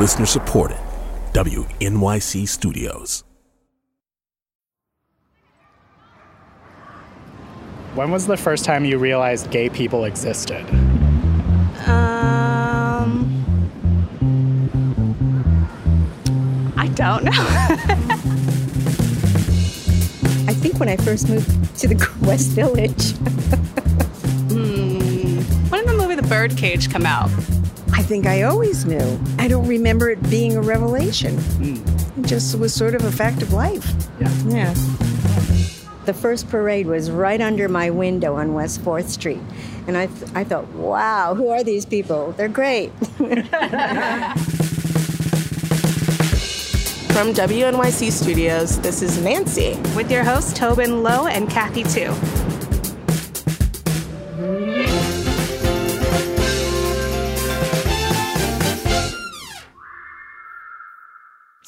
Listener supported, WNYC Studios. When was the first time you realized gay people existed? Um, I don't know. I think when I first moved to the West Village. hmm. When did the movie The Birdcage come out? I think I always knew. I don't remember it being a revelation. Mm. It just was sort of a fact of life. Yeah. Yeah. The first parade was right under my window on West 4th Street. And I, th- I thought, wow, who are these people? They're great. From WNYC Studios, this is Nancy. With your hosts, Tobin Low and Kathy Tu.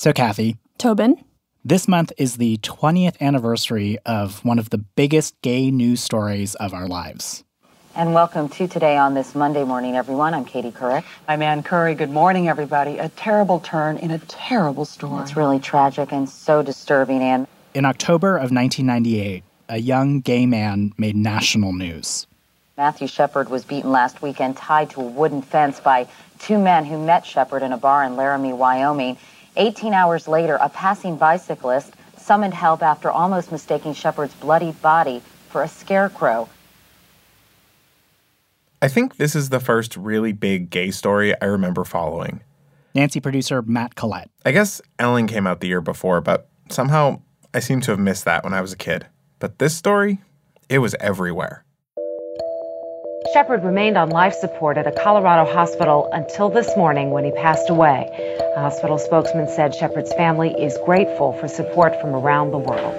So, Kathy. Tobin. This month is the 20th anniversary of one of the biggest gay news stories of our lives. And welcome to Today on this Monday morning, everyone. I'm Katie Couric. I'm Ann Curry. Good morning, everybody. A terrible turn in a terrible story. It's really tragic and so disturbing, Ann. In October of 1998, a young gay man made national news. Matthew Shepard was beaten last weekend, tied to a wooden fence by two men who met Shepard in a bar in Laramie, Wyoming. 18 hours later, a passing bicyclist summoned help after almost mistaking Shepard's bloody body for a scarecrow. I think this is the first really big gay story I remember following. Nancy producer Matt Collette. I guess Ellen came out the year before, but somehow I seem to have missed that when I was a kid. But this story, it was everywhere. Shepard remained on life support at a Colorado hospital until this morning when he passed away. A hospital spokesman said Shepard's family is grateful for support from around the world.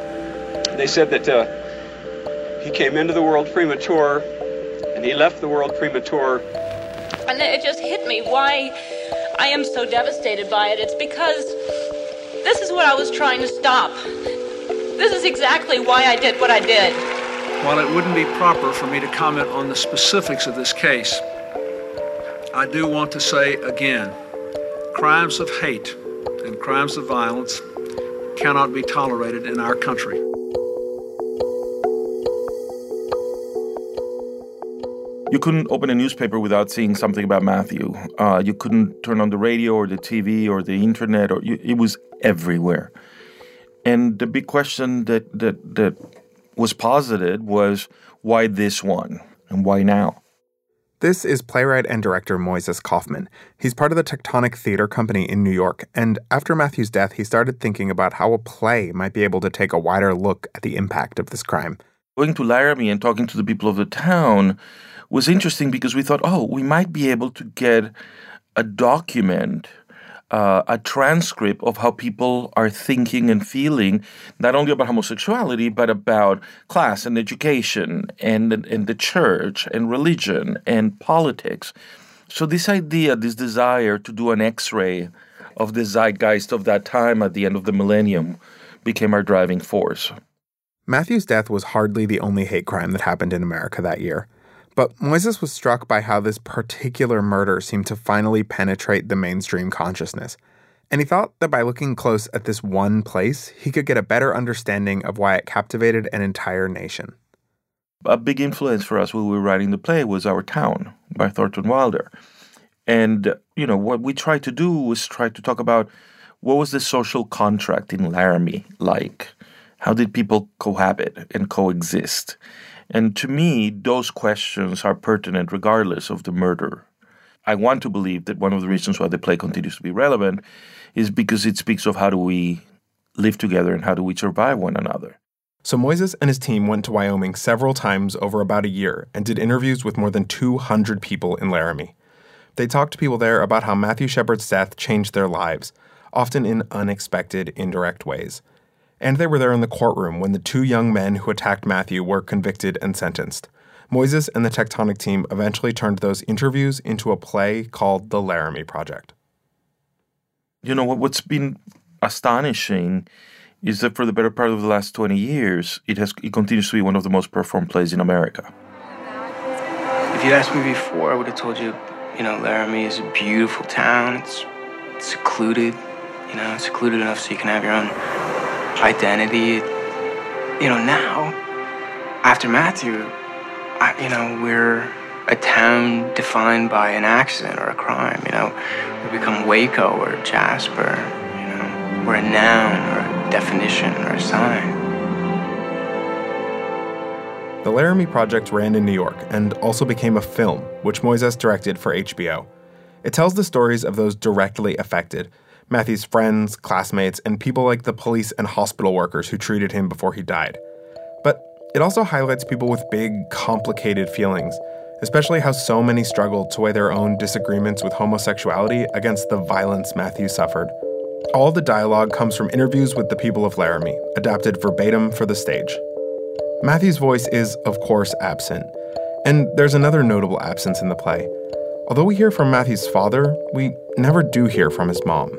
They said that uh, he came into the world premature and he left the world premature. And it just hit me why I am so devastated by it. It's because this is what I was trying to stop. This is exactly why I did what I did. While it wouldn't be proper for me to comment on the specifics of this case, I do want to say again crimes of hate and crimes of violence cannot be tolerated in our country. You couldn't open a newspaper without seeing something about Matthew. Uh, you couldn't turn on the radio or the TV or the internet, or you, it was everywhere. And the big question that that that was posited was why this one and why now? This is playwright and director Moises Kaufman. He's part of the Tectonic Theater Company in New York, and after Matthew's death, he started thinking about how a play might be able to take a wider look at the impact of this crime. Going to Laramie and talking to the people of the town was interesting because we thought, oh, we might be able to get a document uh, a transcript of how people are thinking and feeling, not only about homosexuality, but about class and education and, and the church and religion and politics. So, this idea, this desire to do an x ray of the zeitgeist of that time at the end of the millennium became our driving force. Matthew's death was hardly the only hate crime that happened in America that year. But Moises was struck by how this particular murder seemed to finally penetrate the mainstream consciousness. And he thought that by looking close at this one place, he could get a better understanding of why it captivated an entire nation. A big influence for us when we were writing the play was Our Town by Thornton Wilder. And, you know, what we tried to do was try to talk about what was the social contract in Laramie like? How did people cohabit and coexist? And to me, those questions are pertinent regardless of the murder. I want to believe that one of the reasons why the play continues to be relevant is because it speaks of how do we live together and how do we survive one another. So Moises and his team went to Wyoming several times over about a year and did interviews with more than 200 people in Laramie. They talked to people there about how Matthew Shepard's death changed their lives, often in unexpected, indirect ways. And they were there in the courtroom when the two young men who attacked Matthew were convicted and sentenced. Moises and the Tectonic team eventually turned those interviews into a play called The Laramie Project. You know, what's been astonishing is that for the better part of the last 20 years, it, has, it continues to be one of the most performed plays in America. If you asked me before, I would have told you, you know, Laramie is a beautiful town. It's secluded, you know, secluded enough so you can have your own identity. You know, now, after Matthew, I, you know, we're a town defined by an accident or a crime, you know. We become Waco or Jasper, you know. We're a noun or a definition or a sign. The Laramie Project ran in New York and also became a film, which Moises directed for HBO. It tells the stories of those directly affected Matthew's friends, classmates, and people like the police and hospital workers who treated him before he died. But it also highlights people with big, complicated feelings, especially how so many struggled to weigh their own disagreements with homosexuality against the violence Matthew suffered. All the dialogue comes from interviews with the people of Laramie, adapted verbatim for the stage. Matthew's voice is, of course, absent. And there's another notable absence in the play. Although we hear from Matthew's father, we never do hear from his mom.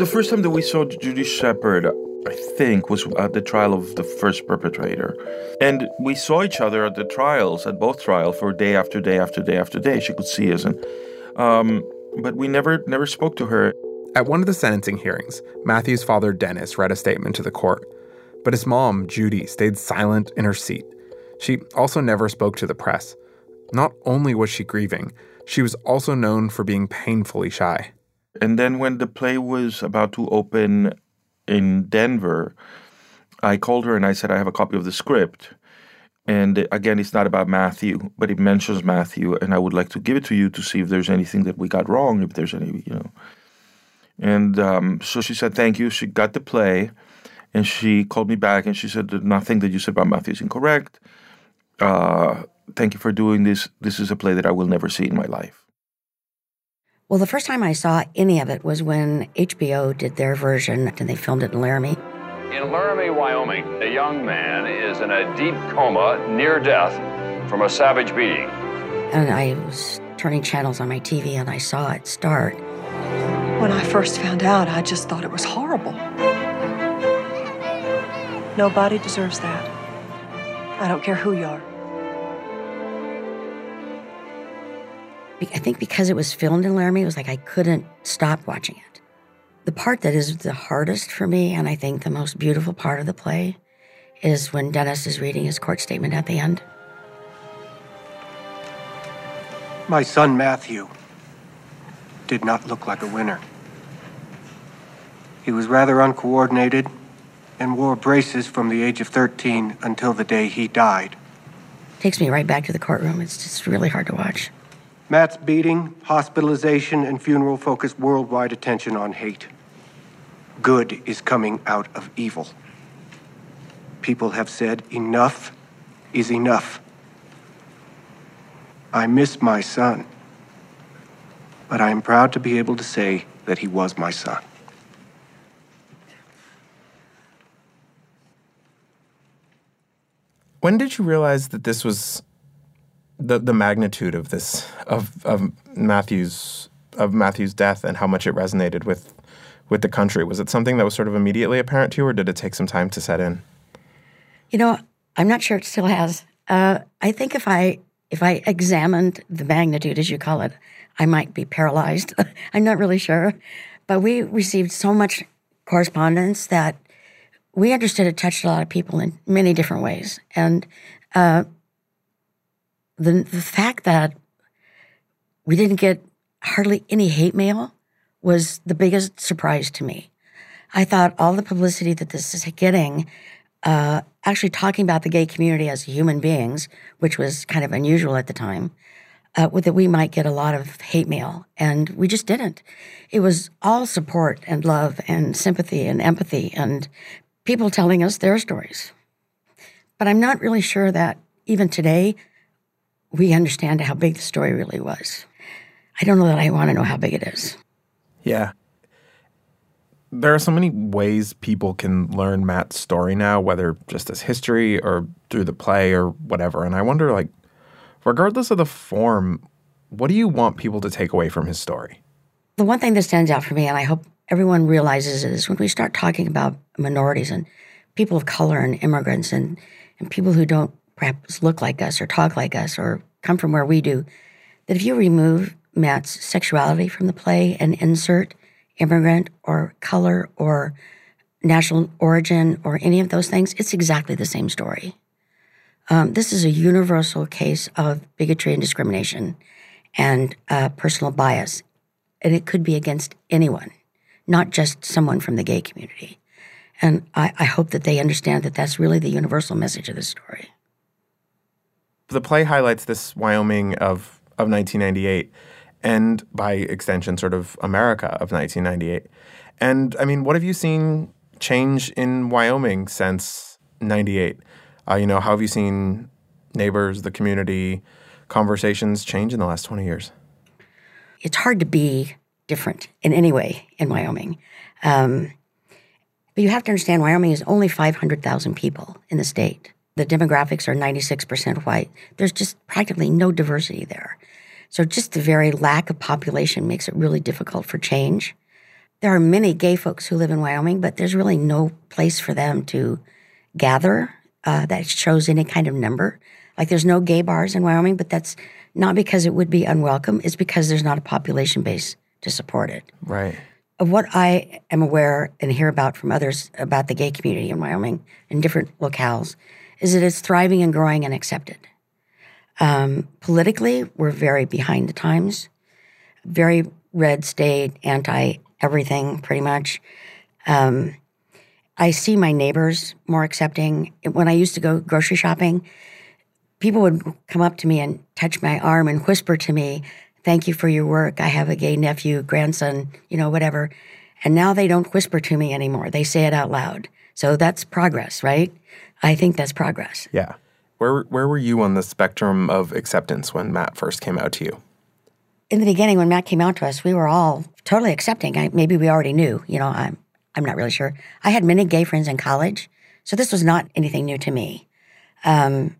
The first time that we saw Judy Shepard, I think, was at the trial of the first perpetrator. And we saw each other at the trials, at both trials, for day after day after day after day. She could see us. And, um, but we never, never spoke to her. At one of the sentencing hearings, Matthew's father, Dennis, read a statement to the court. But his mom, Judy, stayed silent in her seat. She also never spoke to the press. Not only was she grieving, she was also known for being painfully shy. And then when the play was about to open in Denver, I called her and I said, I have a copy of the script. And again, it's not about Matthew, but it mentions Matthew, and I would like to give it to you to see if there's anything that we got wrong, if there's any, you know. And um, so she said, Thank you. She got the play. And she called me back and she said nothing that you said about Matthew is incorrect. Uh, thank you for doing this. This is a play that I will never see in my life. Well, the first time I saw any of it was when HBO did their version and they filmed it in Laramie. In Laramie, Wyoming, a young man is in a deep coma near death from a savage beating. And I was turning channels on my TV and I saw it start. When I first found out, I just thought it was horrible. Nobody deserves that. I don't care who you are. I think because it was filmed in Laramie, it was like I couldn't stop watching it. The part that is the hardest for me, and I think the most beautiful part of the play, is when Dennis is reading his court statement at the end. My son Matthew did not look like a winner. He was rather uncoordinated and wore braces from the age of 13 until the day he died. Takes me right back to the courtroom. It's just really hard to watch. Matt's beating, hospitalization, and funeral focused worldwide attention on hate. Good is coming out of evil. People have said enough is enough. I miss my son, but I am proud to be able to say that he was my son. When did you realize that this was the the magnitude of this of of Matthew's of Matthew's death and how much it resonated with with the country? Was it something that was sort of immediately apparent to you, or did it take some time to set in? You know, I'm not sure it still has. Uh, I think if I if I examined the magnitude, as you call it, I might be paralyzed. I'm not really sure, but we received so much correspondence that we understood it touched a lot of people in many different ways. And uh, the, the fact that we didn't get hardly any hate mail was the biggest surprise to me. I thought all the publicity that this is getting, uh, actually talking about the gay community as human beings, which was kind of unusual at the time, uh, that we might get a lot of hate mail. And we just didn't. It was all support and love and sympathy and empathy and people telling us their stories. But I'm not really sure that even today we understand how big the story really was. I don't know that I want to know how big it is. Yeah. There are so many ways people can learn Matt's story now, whether just as history or through the play or whatever. And I wonder, like, regardless of the form, what do you want people to take away from his story? The one thing that stands out for me, and I hope everyone realizes is when we start talking about minorities and people of color and immigrants and, and people who don't perhaps look like us or talk like us or come from where we do, that if you remove Matt's sexuality from the play and insert immigrant or color or national origin or any of those things, it's exactly the same story. Um, this is a universal case of bigotry and discrimination and uh, personal bias. And it could be against anyone, not just someone from the gay community. And I, I hope that they understand that that's really the universal message of the story. The play highlights this Wyoming of, of 1998 and by extension, sort of America of 1998. And I mean, what have you seen change in Wyoming since 98? Uh, you know, how have you seen neighbors, the community, conversations change in the last 20 years? It's hard to be different in any way in Wyoming. Um, but you have to understand Wyoming is only 500,000 people in the state. The demographics are 96% white. There's just practically no diversity there. So just the very lack of population makes it really difficult for change. There are many gay folks who live in Wyoming, but there's really no place for them to gather uh, that shows any kind of number. Like there's no gay bars in Wyoming, but that's not because it would be unwelcome. It's because there's not a population base to support it. Right. Of what I am aware and hear about from others about the gay community in Wyoming in different locales is that it's thriving and growing and accepted. Um, politically, we're very behind the times, very red state, anti everything, pretty much. Um, I see my neighbors more accepting. When I used to go grocery shopping, people would come up to me and touch my arm and whisper to me, Thank you for your work. I have a gay nephew, grandson, you know, whatever. And now they don't whisper to me anymore. They say it out loud. So that's progress, right? I think that's progress. Yeah. Where where were you on the spectrum of acceptance when Matt first came out to you? In the beginning, when Matt came out to us, we were all totally accepting. I, maybe we already knew. You know, I'm I'm not really sure. I had many gay friends in college, so this was not anything new to me. Um,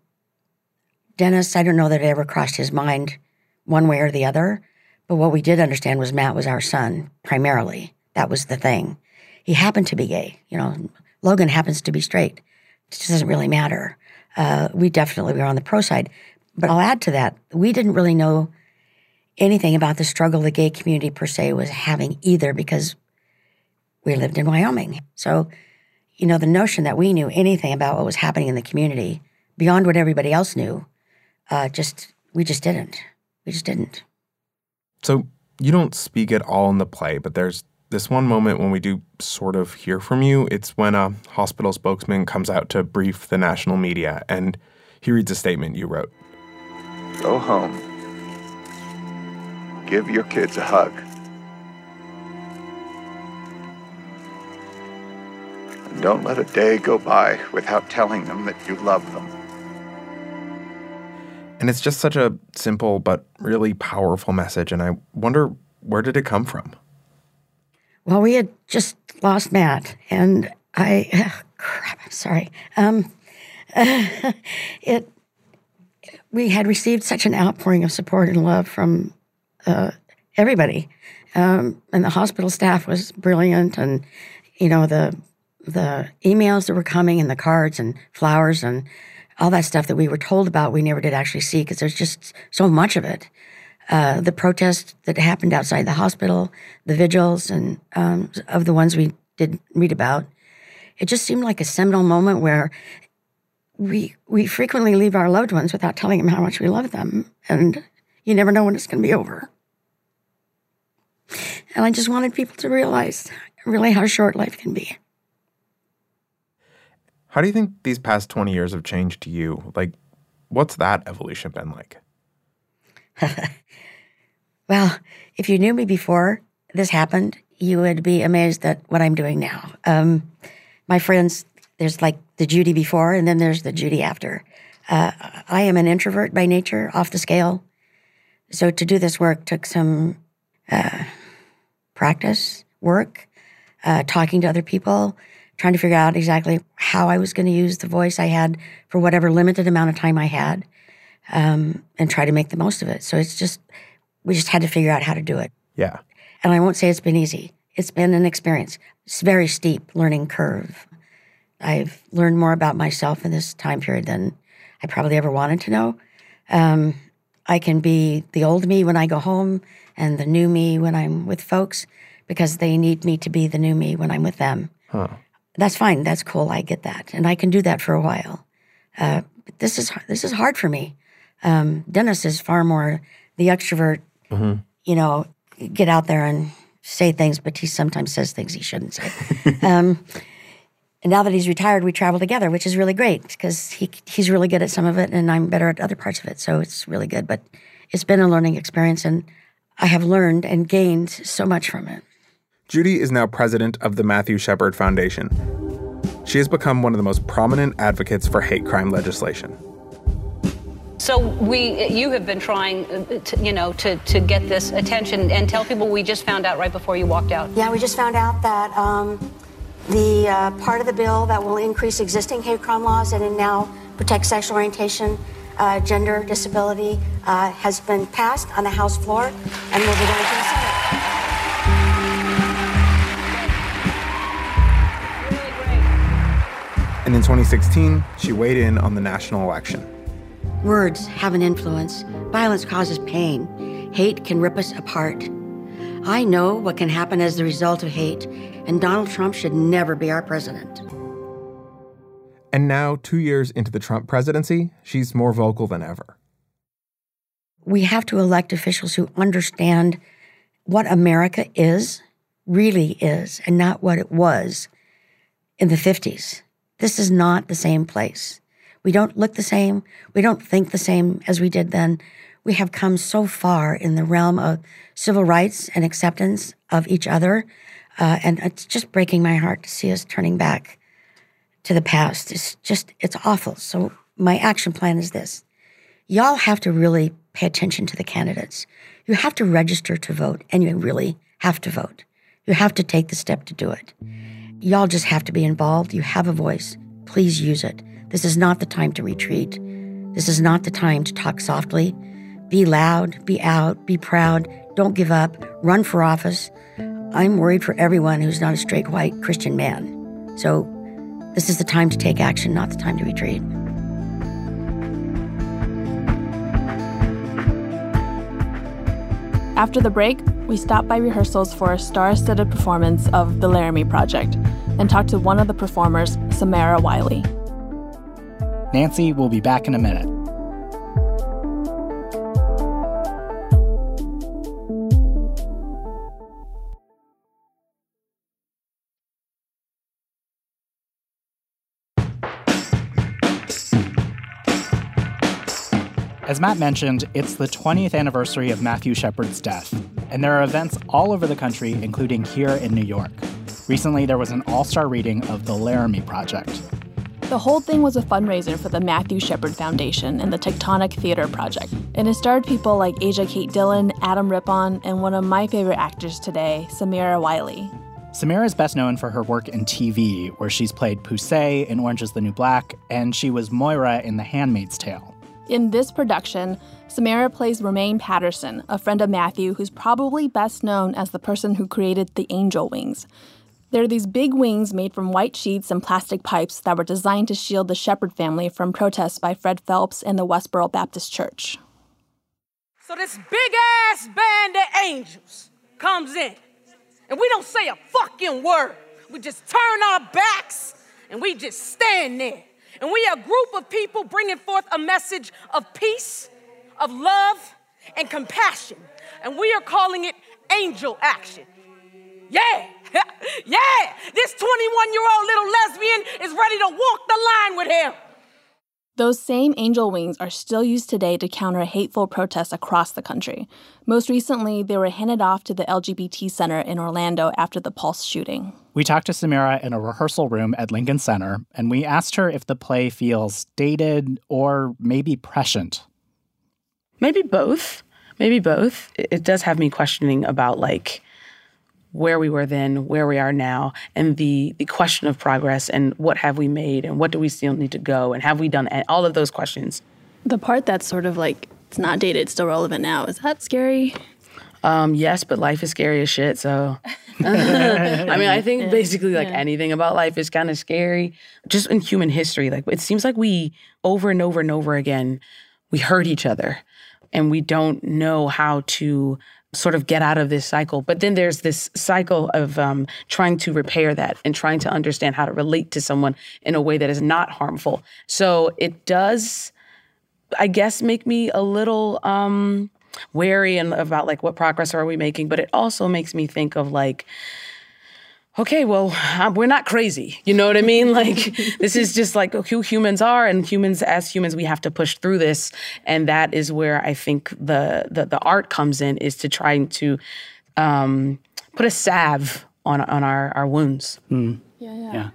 Dennis, I don't know that it ever crossed his mind one way or the other, but what we did understand was Matt was our son primarily. That was the thing. He happened to be gay. You know, Logan happens to be straight. It just doesn't really matter uh, we definitely were on the pro side. But I'll add to that, we didn't really know anything about the struggle the gay community per se was having either because we lived in Wyoming. So, you know, the notion that we knew anything about what was happening in the community beyond what everybody else knew, uh, just we just didn't. We just didn't. So you don't speak at all in the play, but there's this one moment when we do sort of hear from you. It's when a hospital spokesman comes out to brief the national media and he reads a statement you wrote. Go home. Give your kids a hug. And don't let a day go by without telling them that you love them. And it's just such a simple but really powerful message. And I wonder where did it come from? Well, we had just lost Matt, and I, oh, crap, I'm sorry. Um, uh, it, we had received such an outpouring of support and love from uh, everybody, um, and the hospital staff was brilliant, and you know the the emails that were coming and the cards and flowers and all that stuff that we were told about, we never did actually see because there's just so much of it uh, the protests that happened outside the hospital, the vigils, and um, of the ones we did read about. It just seemed like a seminal moment where we we frequently leave our loved ones without telling them how much we love them, and you never know when it's going to be over. And I just wanted people to realize really how short life can be. How do you think these past 20 years have changed you? Like, what's that evolution been like? Well, if you knew me before this happened, you would be amazed at what I'm doing now. Um, my friends, there's like the Judy before, and then there's the Judy after. Uh, I am an introvert by nature, off the scale. So to do this work took some uh, practice, work, uh, talking to other people, trying to figure out exactly how I was going to use the voice I had for whatever limited amount of time I had, um, and try to make the most of it. So it's just we just had to figure out how to do it. Yeah. And I won't say it's been easy. It's been an experience. It's very steep learning curve. I've learned more about myself in this time period than I probably ever wanted to know. Um, I can be the old me when I go home and the new me when I'm with folks because they need me to be the new me when I'm with them. Huh. That's fine. That's cool. I get that, and I can do that for a while. Uh, but this is this is hard for me. Um, Dennis is far more the extrovert. Mhm. You know, get out there and say things, but he sometimes says things he shouldn't say. um, and now that he's retired, we travel together, which is really great because he he's really good at some of it, and I'm better at other parts of it. So it's really good. But it's been a learning experience, and I have learned and gained so much from it. Judy is now president of the Matthew Shepard Foundation. She has become one of the most prominent advocates for hate crime legislation. So we, you have been trying, uh, to, you know, to, to get this attention and tell people we just found out right before you walked out. Yeah, we just found out that um, the uh, part of the bill that will increase existing hate crime laws and now protect sexual orientation, uh, gender, disability uh, has been passed on the House floor and will be going to the Senate. And in 2016, she weighed in on the national election. Words have an influence. Violence causes pain. Hate can rip us apart. I know what can happen as the result of hate, and Donald Trump should never be our president. And now, two years into the Trump presidency, she's more vocal than ever. We have to elect officials who understand what America is, really is, and not what it was in the 50s. This is not the same place. We don't look the same. We don't think the same as we did then. We have come so far in the realm of civil rights and acceptance of each other. Uh, and it's just breaking my heart to see us turning back to the past. It's just, it's awful. So, my action plan is this y'all have to really pay attention to the candidates. You have to register to vote, and you really have to vote. You have to take the step to do it. Y'all just have to be involved. You have a voice. Please use it. This is not the time to retreat. This is not the time to talk softly. Be loud, be out, be proud. Don't give up. Run for office. I'm worried for everyone who's not a straight white Christian man. So, this is the time to take action, not the time to retreat. After the break, we stopped by rehearsals for a star studded performance of The Laramie Project and talked to one of the performers, Samira Wiley. Nancy will be back in a minute. As Matt mentioned, it's the 20th anniversary of Matthew Shepard's death, and there are events all over the country, including here in New York. Recently, there was an all star reading of The Laramie Project. The whole thing was a fundraiser for the Matthew Shepard Foundation and the Tectonic Theater Project, and it starred people like Asia Kate Dillon, Adam Rippon, and one of my favorite actors today, Samira Wiley. Samira is best known for her work in TV, where she's played Poussey in Orange is the New Black, and she was Moira in The Handmaid's Tale. In this production, Samira plays Romaine Patterson, a friend of Matthew who's probably best known as the person who created the angel wings. They're these big wings made from white sheets and plastic pipes that were designed to shield the Shepard family from protests by Fred Phelps and the Westboro Baptist Church. So this big ass band of angels comes in, and we don't say a fucking word. We just turn our backs and we just stand there. And we are a group of people bringing forth a message of peace, of love, and compassion. And we are calling it angel action. Yeah, yeah, this 21 year old little lesbian is ready to walk the line with him. Those same angel wings are still used today to counter hateful protests across the country. Most recently, they were handed off to the LGBT Center in Orlando after the Pulse shooting. We talked to Samira in a rehearsal room at Lincoln Center, and we asked her if the play feels dated or maybe prescient. Maybe both. Maybe both. It, it does have me questioning about like where we were then, where we are now, and the the question of progress and what have we made and what do we still need to go and have we done all of those questions. The part that's sort of like it's not dated, it's still relevant now. Is that scary? Um, yes, but life is scary as shit. So, I mean, I think basically like Yeah. anything about life is kind of scary. Just in human history, like it seems like we over and over and over again we hurt each other, and we don't know how to sort of get out of this cycle. But then there's this cycle of um, trying to repair that and trying to understand how to relate to someone in a way that is not harmful. So it does, I guess, make me a little um, wary and about like what progress are we making. But it also makes me think of like, okay, well, we're not crazy. You know what I mean? Like, this is just like who humans are, and humans, as humans, we have to push through this. And that is where I think the the, the art comes in, is to trying to um, put a salve on on our our wounds. Mm. Yeah, yeah. Yeah.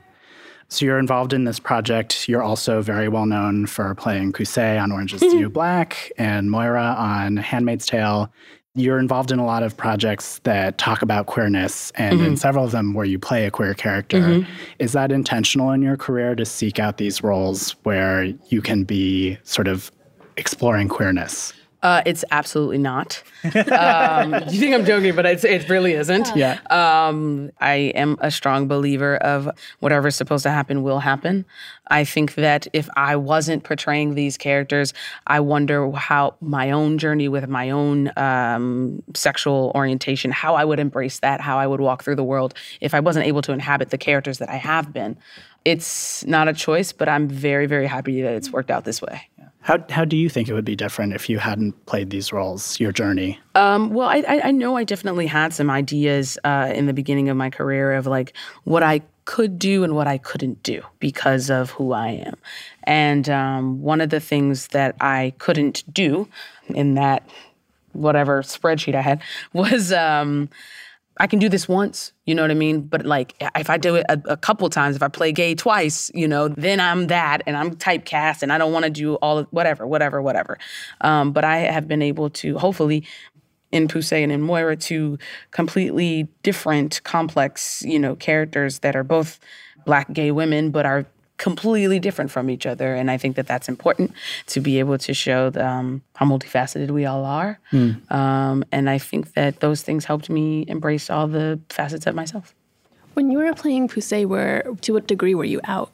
So you're involved in this project. You're also very well known for playing Poussey on Orange is the New Black and Moira on Handmaid's Tale you're involved in a lot of projects that talk about queerness, and Mm-hmm. in several of them where you play a queer character. Mhm. Is that intentional in your career to seek out these roles where you can be sort of exploring queerness? Uh, it's absolutely not. Um, you think I'm joking, but it's, it really isn't. Yeah. Um, I am a strong believer of whatever's supposed to happen will happen. I think that if I wasn't portraying these characters, I wonder how my own journey with my own um, sexual orientation, how I would embrace that, how I would walk through the world if I wasn't able to inhabit the characters that I have been. It's not a choice, but I'm very, very happy that it's worked out this way. How, how do you think it would be different if you hadn't played these roles, your journey? Um, well, I, I, know I definitely had some ideas uh, in the beginning of my career of like what I could do and what I couldn't do because of who I am. And um, one of the things that I couldn't do in that whatever spreadsheet I had was um, I can do this once, you know what I mean? But like, if I do it a, a couple times, if I play gay twice, you know, then I'm that and I'm typecast and I don't want to do all of whatever, whatever, whatever. Um, but I have been able to hopefully in Poussey and in Moira to completely different, complex, you know, characters that are both black gay women, but are completely different from each other. And I think that that's important to be able to show the, um, how multifaceted we all are. Mm. Um, and I think that those things helped me embrace all the facets of myself. When you were playing Poussey, where to what degree were you out?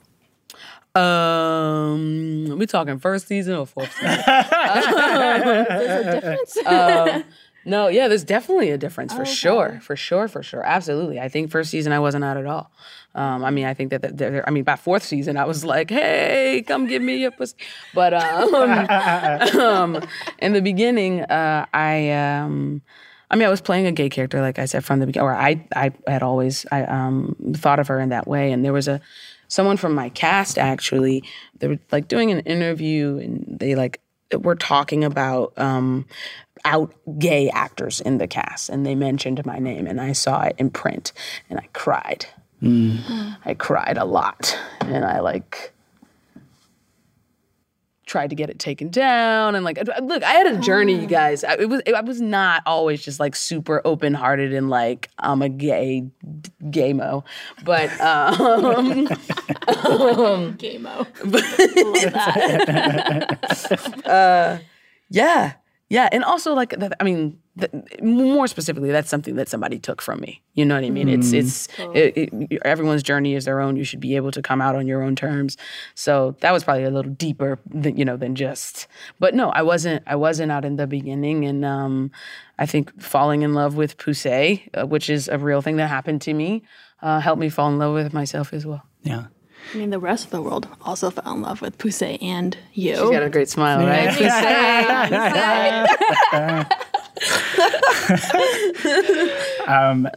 Um, we talking first season or fourth season? There's a difference? um, no, yeah, there's definitely a difference for Okay. sure, for sure, for sure, absolutely. I think first season I wasn't out at all. Um, I mean, I think that, I mean, by fourth season I was like, "Hey, come give me your pussy," but um, um, in the beginning, uh, I. Um, I mean, I was playing a gay character, like I said from the beginning, or I, I had always, I um, thought of her in that way. And there was a, someone from my cast actually, they were like doing an interview, and they like were talking about um, out gay actors in the cast, and they mentioned my name, and I saw it in print, and I cried. I cried a lot, and I like tried to get it taken down and like look i had a journey you guys I- it was i was not always just like super open hearted and like i'm a gay gay mo but um, um Gay mo. uh, yeah, yeah, and also like I mean, more specifically, that's something that somebody took from me. You know what I mean? It's Mm. it's it, it, everyone's journey is their own. You should be able to come out on your own terms. So that was probably a little deeper than you know than just. But no, I wasn't. I wasn't out in the beginning, and um, I think falling in love with Poussey, uh, which is a real thing that happened to me, uh, helped me fall in love with myself as well. Yeah. I mean, the rest of the world also fell in love with Poussey and you. She's got a great smile, right? um,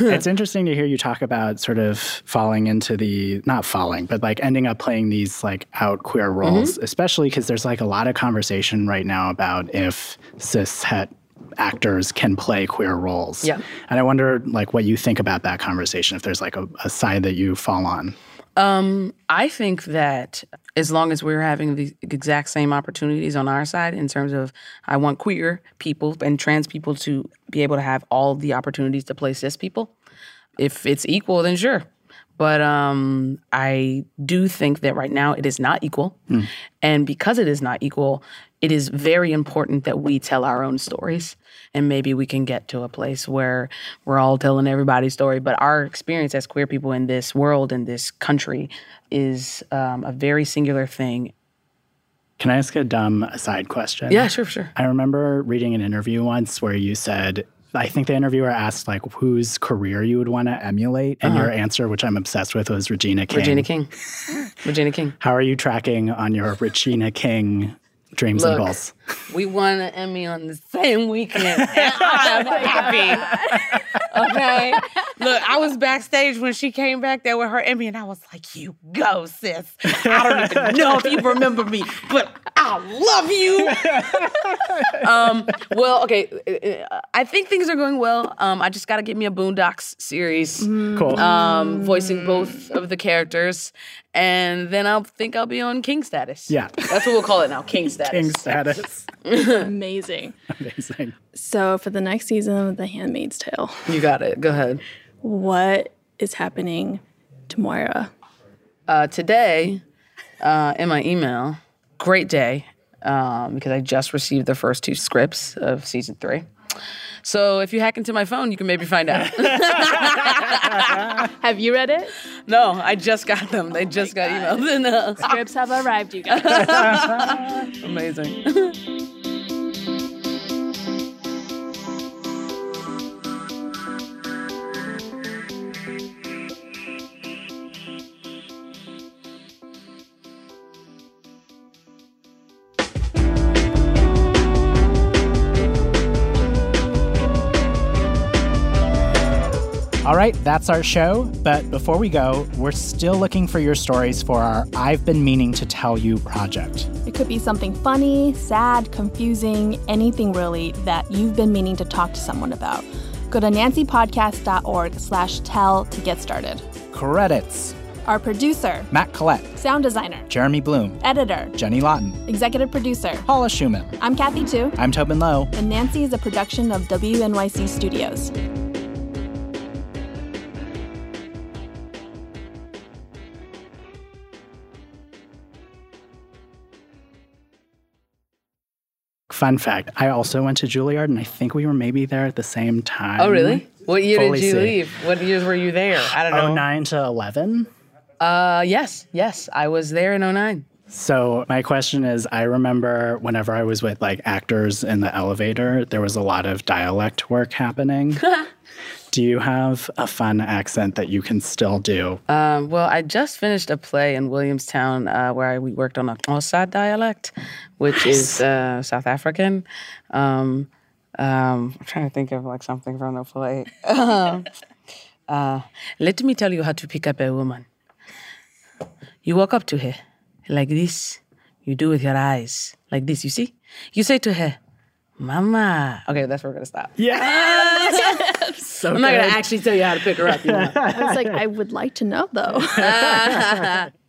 it's interesting to hear you talk about sort of falling into the not falling, but like ending up playing these like out queer roles, especially because there's like a lot of conversation right now about if cis het actors can play queer roles. Yeah. And I wonder like what you think about that conversation, if there's like a, a side that you fall on. Um, I think that as long as we're having the exact same opportunities on our side in terms of I want queer people and trans people to be able to have all the opportunities to play cis people. If it's equal, then sure. But um, I do think that right now it is not equal. And because it is not equal, it is very important that we tell our own stories. And maybe we can get to a place where we're all telling everybody's story. But our experience as queer people in this world, in this country, is um, a very singular thing. Can I ask a dumb aside question? Yeah, sure, sure. I remember reading an interview once where you said I think the interviewer asked like whose career you would want to emulate, and your Uh-huh. answer, which I'm obsessed with, was Regina King. Regina King. Regina King. How are you tracking on your Regina King dreams and Look, goals? We won an Emmy on the same weekend. and I'm happy. Okay. Look, I was backstage when she came back there with her Emmy, and I was like, "You go, sis. I don't even know if you remember me, but I love you." um, well, okay. uh, I think things are going well. Um, I just got to get me a Boondocks series. Cool. Um, voicing both of the characters, and then I'll think I'll be on King status. Yeah. That's what we'll call it now, King status. King status. Amazing. Amazing. So, for the next season of The Handmaid's Tale, You got it. Go ahead. what is happening to Moira? Uh, today, uh, in my email, great day um, because I just received the first two scripts of season three. So if you hack into my phone, you can maybe find out. Have you read it? no, I just got them. They just got emailed. Uh, Scripts have arrived, you guys. Amazing. All right, that's our show. But before we go, we're still looking for your stories for our I've Been Meaning to Tell You project. It could be something funny, sad, confusing, anything really that you've been meaning to talk to someone about. Go to nancypodcast.org slash tell to get started. Credits Our producer, Matt Collette, sound designer, Jeremy Bloom, editor, Jenny Lawton, executive producer, Paula Szuchman. I'm Kathy Tu, I'm Tobin Low. and Nancy is a production of WNYC Studios. Fun fact I also went to Juilliard, and I think we were maybe there at the same time. oh, really? What year Fully did you see. leave? What years were you there? I don't know. 09 to 11? Uh, yes, yes. I was there in 09. So my question is I remember whenever I was with like actors in the elevator, there was a lot of dialect work happening. do you have a fun accent that you can still do? Um, well, I just finished a play in Williamstown uh, where I, we worked on a Xhosa dialect, which is uh, South African. Um, um, I'm trying to think of like something from the play. uh, let me tell you how to pick up a woman. You walk up to her like this. You do with your eyes like this. You see? You say to her, "Mama." Okay, that's where we're gonna stop. Yeah. so I'm not gonna actually tell you how to pick her up. You know? I was like, I would like to know though.